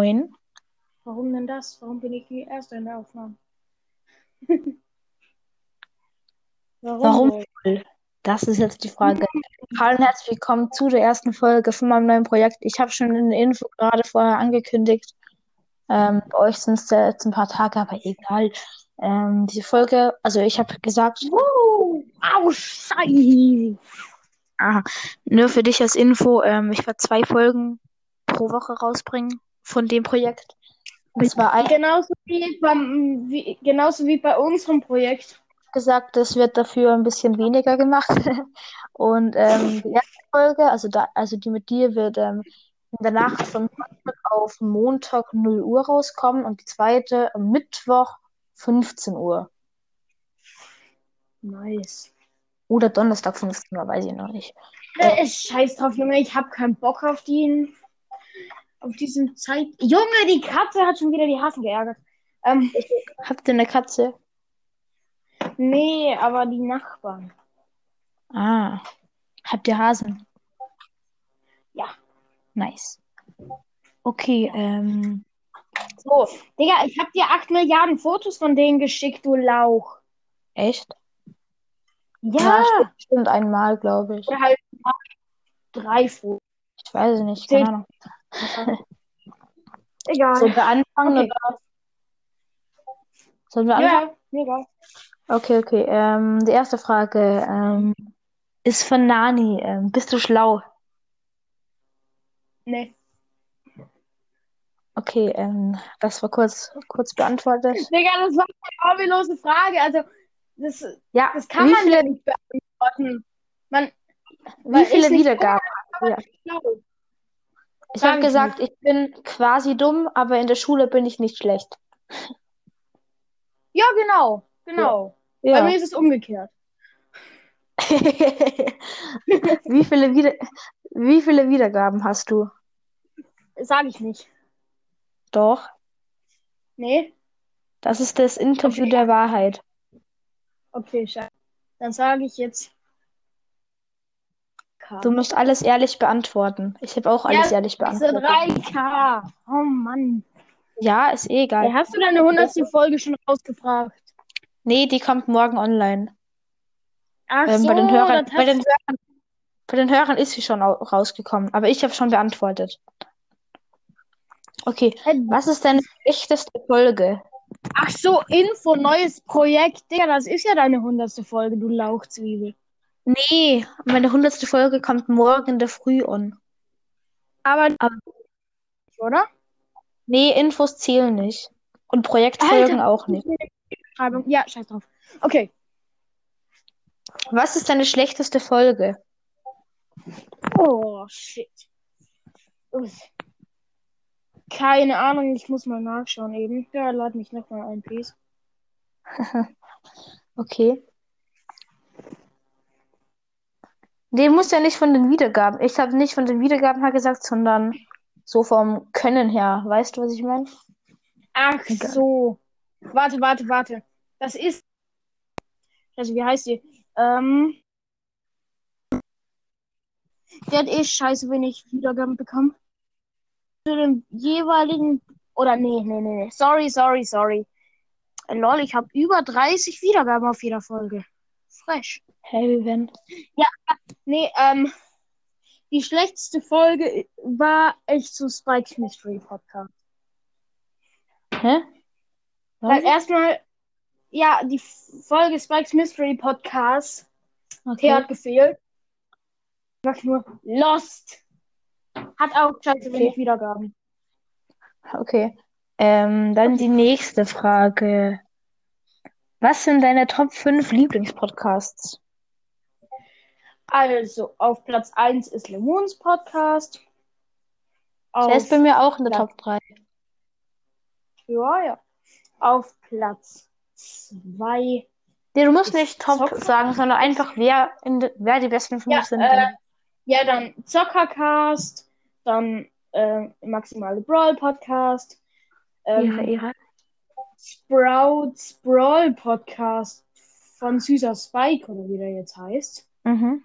Moin. Warum denn das? Warum bin ich die Erste in der Aufnahme? Warum wohl? Das ist jetzt die Frage. Hallo und herzlich willkommen zu der ersten Folge von meinem neuen Projekt. Ich habe schon in der Info gerade vorher angekündigt. Ähm, bei euch sind es jetzt ein paar Tage, aber egal. Ähm, diese Folge, also ich habe gesagt, Wow! Au, Scheiße! aha, nur für dich als Info, ähm, ich werde zwei Folgen pro Woche rausbringen von dem Projekt. Und zwar ein Genauso wie, beim, wie, genauso wie bei unserem Projekt. gesagt, es wird dafür ein bisschen weniger gemacht. Und ähm, die erste Folge, also da, also die mit dir, wird ähm, in der Nacht von Sonntag auf Montag 0 Uhr rauskommen und die zweite am Mittwoch 15 Uhr. Nice. Oder Donnerstag 15 Uhr, weiß ich noch nicht. Äh, scheiß drauf, Junge, ich hab keinen Bock auf den. Auf diesen Zeit. Junge, die Katze hat schon wieder die Hasen geärgert. Ähm, Habt ihr eine Katze? nee, aber die Nachbarn. Ah. Habt ihr Hasen? Ja. Nice. Okay, ähm, So, Digga, ich hab dir 8 Milliarden Fotos von denen geschickt, du Lauch. echt? Ja, stimmt, stimmt einmal, glaube ich. oder halt drei Fotos. Ich weiß es nicht, keine Ahnung. Egal. Sollen wir anfangen Okay. oder? Sollen wir anfangen? ja, mir egal. Okay, okay. Ähm, die erste Frage ähm, ist von Nani. Ähm, bist du schlau? Nee. Okay, ähm, das war kurz, kurz beantwortet. Digga, das war eine hobbylose Frage. Also, das, Ja, das kann wie man viele, ja nicht beantworten. Man, wie viele Wiedergaben? Ja. Ich habe gesagt, ich bin quasi dumm, aber in der Schule bin ich nicht schlecht. Ja, genau. Genau. Bei Ja. mir ist es umgekehrt. Wie viele Wieder wie viele Wiedergaben hast du? Sag ich nicht. Doch, Nee? das ist das Interview der Wahrheit. Okay, scheiße. Dann sage ich jetzt. Du musst alles ehrlich beantworten. Ich habe auch alles Ja, ehrlich beantwortet. 3K. Oh Mann. Ja, ist eh egal. Ey, hast du deine 100. Folge schon rausgefragt? Nee, die kommt morgen online. Ach Ähm, so, bei den Hörern, das bei den Hörern, bei den Hörern ist sie schon au- rausgekommen, aber ich habe schon beantwortet. Okay, Hä, was ist deine schlechteste Folge? Ach so, Info, neues Projekt. Digga, das ist ja deine 100. Folge, du Lauchzwiebel. Nee, meine hundertste Folge kommt morgen in der Früh on. Aber, Aber- oder? Nee, Infos zählen nicht. Und Projektfolgen auch nicht. Ja, scheiß drauf. Okay. Was ist deine schlechteste Folge? Oh, shit. Keine Ahnung, ich muss mal nachschauen eben. Ja, lad mich nochmal ein, please. Okay. Nee, muss ja nicht von den Wiedergaben. Ich habe nicht von den Wiedergaben her gesagt, sondern so vom Können her. Weißt du, was ich meine? Ach Egal. so. Warte, warte, warte. Das ist. Also, wie heißt die? Ähm. Die hat eh scheiße wenig Wiedergaben bekommen. Zu dem jeweiligen. Oder nee, nee, nee, nee. Sorry, sorry, sorry. Äh, Lol, ich habe über 30 Wiedergaben auf jeder Folge. Fresh. Hey, wenn? Nee, ähm. Die schlechteste Folge war echt so Spike's Mystery Podcast. Hä? Weil erstmal, ja, die Folge Spike's Mystery Podcast, T Okay. hat gefehlt. Sag nur Lost. Hat auch scheiße wenig Wiedergaben. Okay. Ähm, dann die nächste Frage. Was sind deine Top 5 Lieblingspodcasts? Also, auf Platz 1 ist Lemons Podcast. Der ist bei mir auch in der Platz- Top 3. ja, ja. Auf Platz 2. Nee, du musst nicht Top Zocker? sagen, sondern einfach, wer, in de, wer die besten fünf Ja, sind. äh, ja, dann Zockercast, dann äh, Maximale Brawl Podcast, ähm, Ihre, ihre. Sprouts Brawl Podcast von Süßer Spike oder wie der jetzt heißt. Mhm.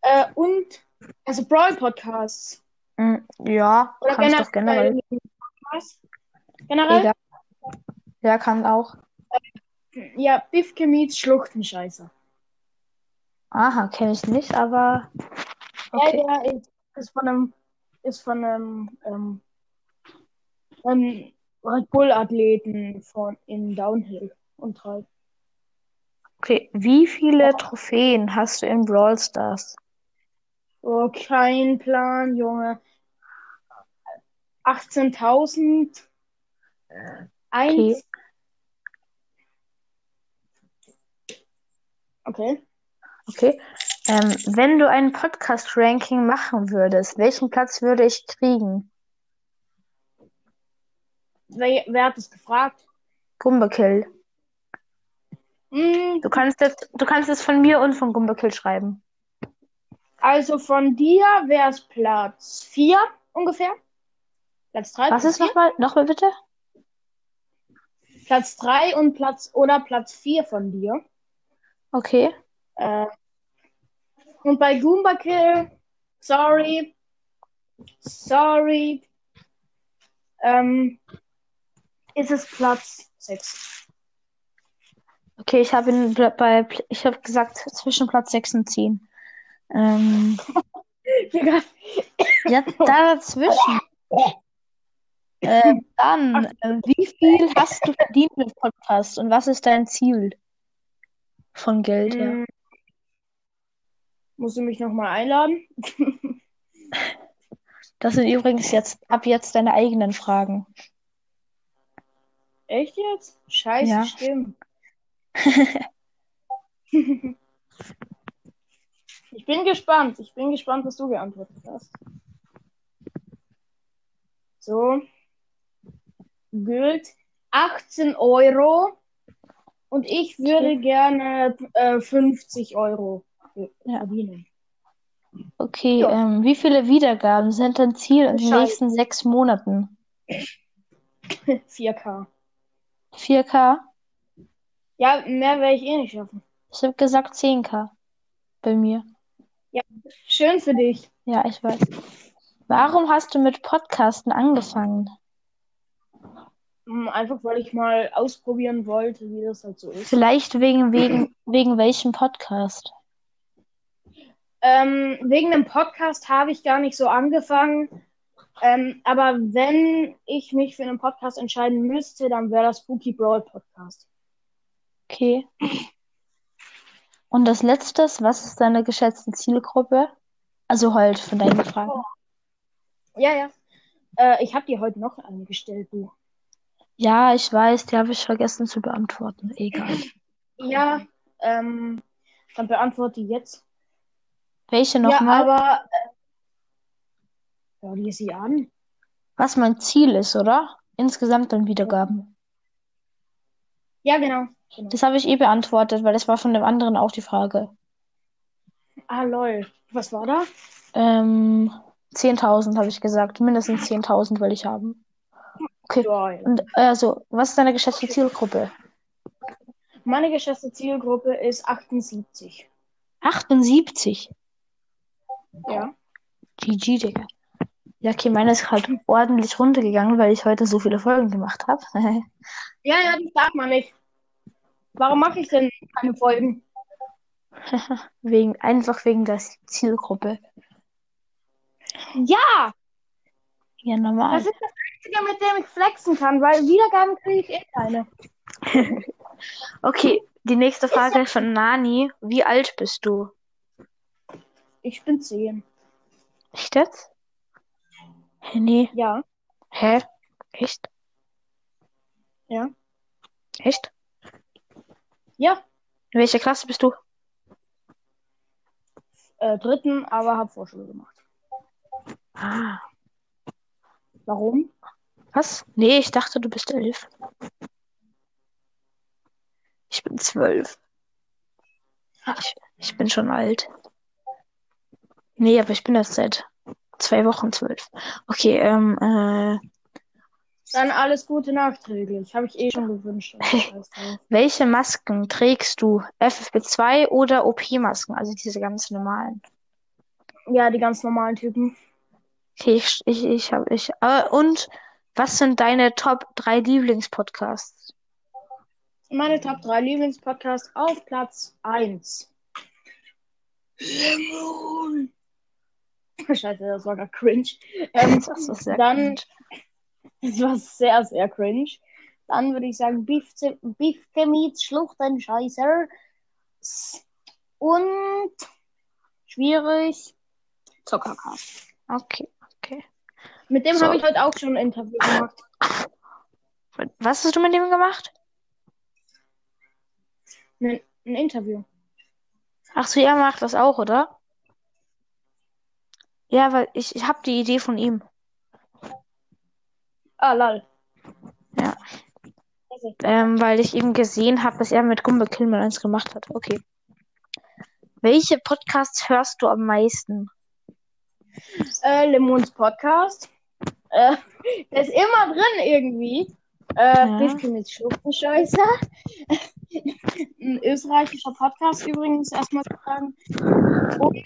Äh, und also Brawl Podcasts. Mm, Ja, Oder kannst doch generell. was? Generell? Egal. Ja, kann auch. Ja, Bifke meets Schluchtenscheißer. Aha, kenne ich nicht, aber okay. Ja, ja, ist, von einem, ist von einem, ähm, einem Red Bull-Athleten von in Downhill und treibt. Okay, wie viele Trophäen hast du in Brawl Stars? Oh, kein Plan, Junge. 18.000. Eins. Okay. Okay. Ähm, wenn du ein Podcast-Ranking machen würdest, welchen Platz würde ich kriegen? Wer, wer hat das gefragt? Gumbekill. Hm, Du kannst es, du kannst es von mir und von Gumbekill schreiben. also von dir wäre es Platz 4 ungefähr. Platz 3. Was ist nochmal? Nochmal bitte? Platz 3 und Platz oder Platz 4 von dir. Okay. Äh, und bei Goomba Kill, sorry, sorry, ähm, ist es Platz 6. Okay, ich habe ihn bei, ich habe gesagt zwischen Platz 6 und 10. Ähm, ja, da dazwischen. Ähm, dann, äh, wie viel hast du verdient mit Podcast und was ist dein Ziel von Geld her? mm, musst du mich nochmal einladen? Das sind übrigens jetzt ab jetzt deine eigenen Fragen. Echt jetzt? Scheiße, Ja. stimmt. Ich bin gespannt. Ich bin gespannt, was du geantwortet hast. So. Gilt 18 Euro. Und ich würde gerne äh, 50 Euro Ja. verdienen. Okay, Ja. ähm, wie viele Wiedergaben sind dein Ziel in den nächsten sechs Monaten? 4K. 4K? Ja, mehr werde ich eh nicht schaffen. Ich habe gesagt 10K bei mir. Schön für dich. Ja, ich weiß. Warum hast du mit Podcasten angefangen? Hm, Einfach weil ich mal ausprobieren wollte, wie das halt so ist. Vielleicht wegen, wegen, wegen welchem Podcast? Ähm, wegen dem Podcast habe ich gar nicht so angefangen. Ähm, aber wenn ich mich für einen Podcast entscheiden müsste, dann wäre das Spooky Brawl Podcast. Okay. Und das Letztes, was ist deine geschätzte Zielgruppe? Also halt von deinen Fragen. Ja, ja. Äh, ich habe dir heute noch eine gestellt, du. Ja, ich weiß, die habe ich vergessen zu beantworten. Egal. Ja, ähm, dann beantworte die jetzt. Welche Ja, nochmal? aber hör dir sie an. Was mein Ziel ist, oder? Insgesamt an Wiedergaben. Ja, genau. genau. Das habe ich eh beantwortet, weil das war von dem anderen auch die Frage. Ah, lol. Was war da? Ähm, 10.000 habe ich gesagt. Mindestens 10.000 will ich haben. Okay. Und also, was ist deine geschätzte Zielgruppe? Meine geschätzte Zielgruppe ist 78. 78. Ja. GG, Digga. Ja, okay, meine ist halt ordentlich runtergegangen, weil ich heute so viele Folgen gemacht habe. Ja, ja, das sagt man nicht. Warum mache ich denn keine Folgen? Wegen, einfach wegen der Zielgruppe. Ja, Ja, normal. das ist das Einzige, mit dem ich flexen kann, weil Wiedergaben kriege ich eh keine. Okay, die nächste Frage von Nani. Wie alt bist du? Ich bin 10. Echt jetzt? Nee. Ja, Hä? Echt? ja. Echt? Ja, In welcher Klasse bist du? äh, dritten, aber hab Vorschule gemacht. Ah. Warum? Was? Nee, ich dachte, du bist elf. Ich bin zwölf. Ich, ich bin schon alt. Nee, aber ich bin erst seit zwei Wochen zwölf. Okay, ähm, äh, Dann alles Gute nachträglich. Habe ich eh schon gewünscht. welche Masken trägst du? FFP2 oder OP-Masken? Also diese ganz normalen. ja, die ganz normalen Typen. Okay, ich, ich, ich habe, ich, äh, und Was sind deine Top 3 Lieblingspodcasts? Meine Top 3 Lieblingspodcasts auf Platz 1. Lemon. Scheiße, das war gerade cringe. Ähm, Das ist sehr dann, cringe. das war sehr, sehr cringe. Dann würde ich sagen, Beef, Beef Meets Schluchtenscheißer. Und schwierig, Zockercast. Okay, okay. Mit dem So. habe ich heute auch schon ein Interview gemacht. Was hast du mit dem gemacht? Ein, ein Interview. Ach so, er macht das auch, oder? Ja, weil ich, ich habe die Idee von ihm. Ah, lol. Ja. Also, Ähm, weil ich eben gesehen habe, dass er mit Gumbel Killman eins gemacht hat. Okay. Welche Podcasts hörst du am meisten? äh, Lemons Podcast. Äh, der ist immer drin irgendwie. Äh, Ja. Beef Meets Schluchtenscheißer. ein österreichischer Podcast übrigens, erstmal zu sagen. Und,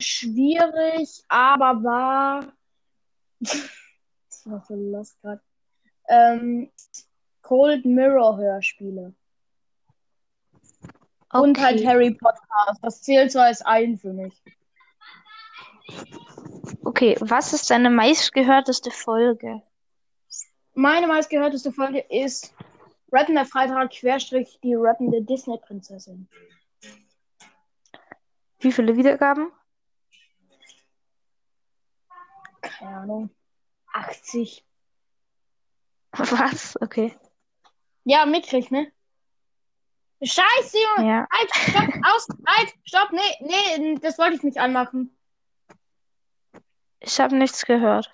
schwierig, aber war. das war so lost gerade. Ähm, Cold Mirror Hörspiele. Und halt Okay. Harry Podcast. Das zählt so als ein für mich. Okay, was ist deine meistgehörteste Folge? Meine meistgehörteste Folge ist Rappender Freitag Querstrich die rappende Disney-Prinzessin. Wie viele Wiedergaben? Keine Ahnung. 80. Was? Okay. Ja, mitkriegt, ne? Scheiße, Junge! Ja. Halt, stopp, aus, halt, stopp, nee, nee, das wollte ich nicht anmachen. Ich habe nichts gehört.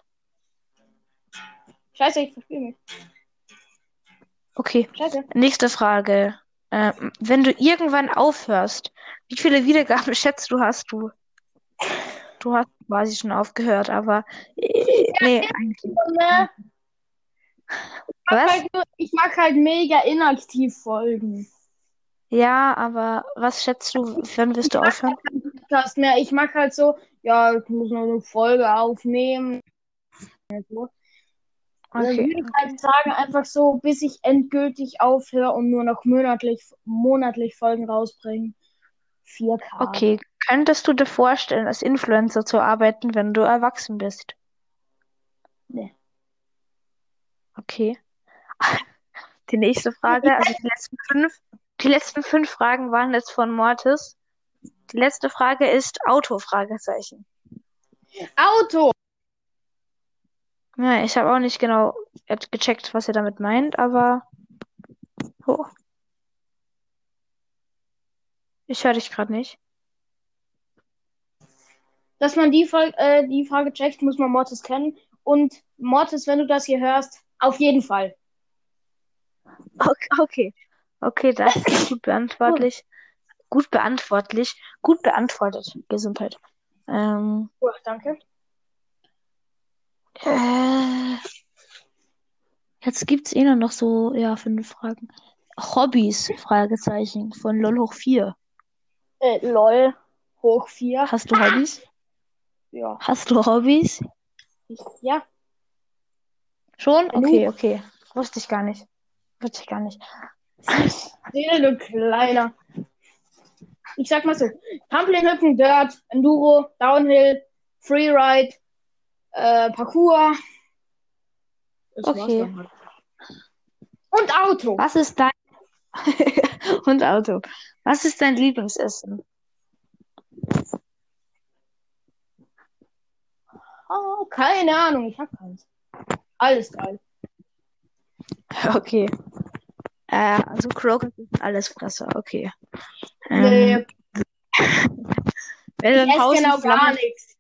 Scheiße, ich verspiele mich. Okay. Scheiße. Nächste Frage. Ähm, wenn du irgendwann aufhörst, wie viele Wiedergaben schätzt du, hast du? Du hast quasi schon aufgehört, aber äh, nee, eigentlich. Ne? Ich mag, Was? halt nur, ich mag halt mega inaktiv folgen. Ja, aber was schätzt du, wann wirst du aufhören? Podcast mehr. Ich mag halt so, ja, ich muss noch eine Folge aufnehmen. So. Also ich Okay. würde halt sagen, einfach so, bis ich endgültig aufhöre und nur noch monatlich, monatlich Folgen rausbringen. 4K. Okay. Könntest du dir vorstellen, als Influencer zu arbeiten, wenn du erwachsen bist? Nee. Okay. Die nächste Frage, also die letzten fünf, die letzten fünf Fragen waren jetzt von Mortis. Die letzte Frage ist Auto, Fragezeichen. Auto! Ja, ich habe auch nicht genau gecheckt, was er damit meint, aber oh. Ich höre dich gerade nicht. Dass man die, Fol äh, die Frage checkt, muss man Mortis kennen. Und Mortis, wenn du das hier hörst, auf jeden Fall. Okay, okay. Das ist gut beantwortlich. Gut beantwortlich. Gut beantwortet. Gesundheit. Ähm, Oh, danke. äh, jetzt gibt's eh nur noch so, ja, fünf Fragen. Hobbys, Fragezeichen, von LOL hoch 4. Äh, lol. Hoch 4. Hast du Hobbys? Ja. Hast du Hobbys? Ich, ja. Schon? Okay, okay. Wusste ich gar nicht. Wusste ich gar nicht. Seele, du Kleiner. Ich sag mal so: Trampolinhüpfen, Dirt, Enduro, Downhill, Freeride, äh, Parkour. Das Okay. halt. Und Auto. Was ist dein und Auto? Was ist dein Lieblingsessen? Oh, keine Ahnung, ich hab keins. Alles geil. Okay. Äh, also Krokus ist ein Allesfresser, okay. Nee, Ähm, wenn ich esse genau gar Flammen... nichts.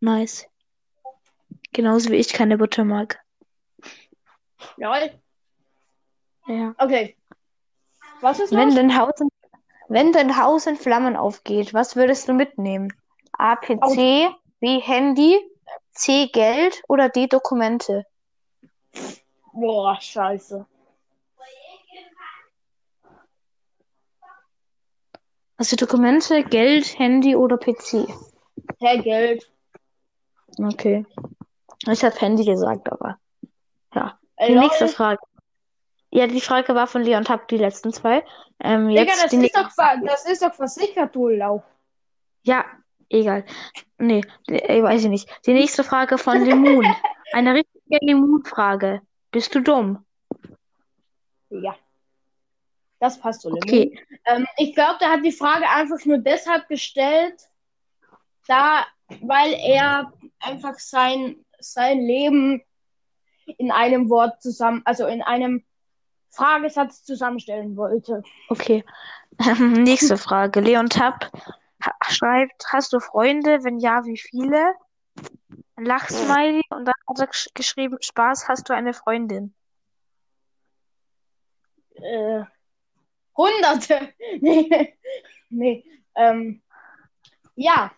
Nice. Genauso wie ich keine Butter mag. Jawohl. Ja. Okay. Was ist Wenn los? dein Haus in, wenn dein Haus in Flammen aufgeht, was würdest du mitnehmen? A, PC, B, Handy, C, Geld oder D, Dokumente? Boah, scheiße. Also Dokumente, Geld, Handy oder PC? Herr Geld. Okay. Ich habe Handy gesagt, aber ja. Die lol. nächste Frage. Ja, die Frage war von Leon Tapp, die letzten zwei. Ähm, Digga, jetzt das die ist, doch, das ist doch versichert, du Lauch. Ja, egal. Nee, äh, weiß ich nicht. Die nächste Frage von Lemon. Eine richtige Lemon-Frage. Bist du dumm? Ja. Das passt so. Okay. Ähm, ich glaube, der hat die Frage einfach nur deshalb gestellt, da, weil er einfach sein, sein Leben in einem Wort zusammen, also in einem Fragesatz zusammenstellen wollte. Okay. Ähm, nächste Frage. Leon Tapp ha- schreibt, hast du Freunde? Wenn ja, wie viele? Lachsmiley und dann hat er gesch geschrieben, Spaß, hast du eine Freundin? Äh, Hunderte. nee. nee. Ähm, ja.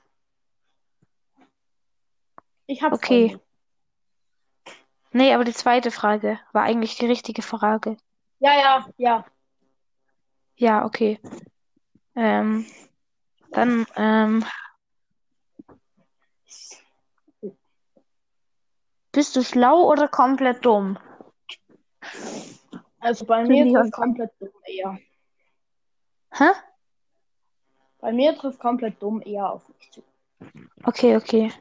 Ich habe Okay. Freunde. Nee, aber die zweite Frage war eigentlich die richtige Frage. Ja, ja, ja. Ja, okay. Ähm, dann, ähm, bist du schlau oder komplett dumm? Also bei Für mir trifft komplett dumm eher. Hä? Bei mir trifft komplett dumm eher auf mich zu. Okay, okay.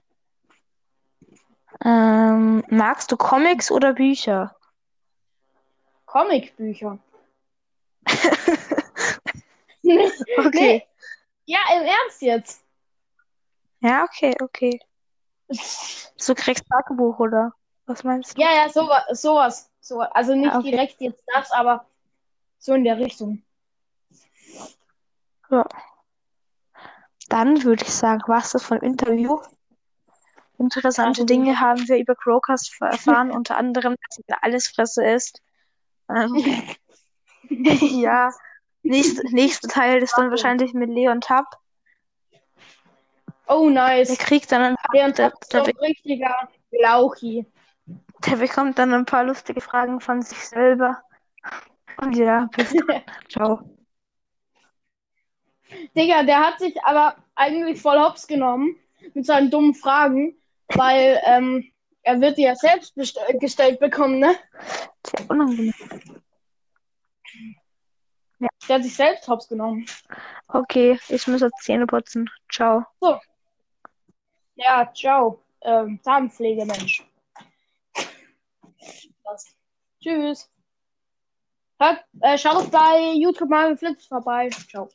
Ähm, magst du Comics oder Bücher? Comicbücher. Okay. nee. Ja, im Ernst jetzt. Ja, okay, okay. So kriegst Tagebuch, oder? Was meinst du? Ja, ja, sowas, sowas. sowas. Also nicht Ah, okay. direkt jetzt das, aber so in der Richtung. Ja. Dann würde ich sagen, was das von Interview? Interessante Also- Dinge haben wir über Crowcast erfahren, unter anderem, dass er alles Fresse ist. Ähm, ja, nächste, nächste Teil ist dann wahrscheinlich mit Leon Tapp. Oh, nice. Der kriegt dann ein Der der, der, ein richtiger Lauchi. der bekommt dann ein paar lustige Fragen von sich selber. Und ja, bis dann. Ciao. Digga, der hat sich aber eigentlich voll hops genommen mit seinen dummen Fragen, weil ähm, er wird die ja selbst best- gestellt bekommen, ne? Sehr unangenehm. Der hat sich selbst hops genommen. Okay, ich muss jetzt Zähne putzen. Ciao. Ja, ciao. Ähm, Zahnpflegemensch. Das. Tschüss. Hört, äh, schaut bei YouTube mal Flips vorbei. Ciao.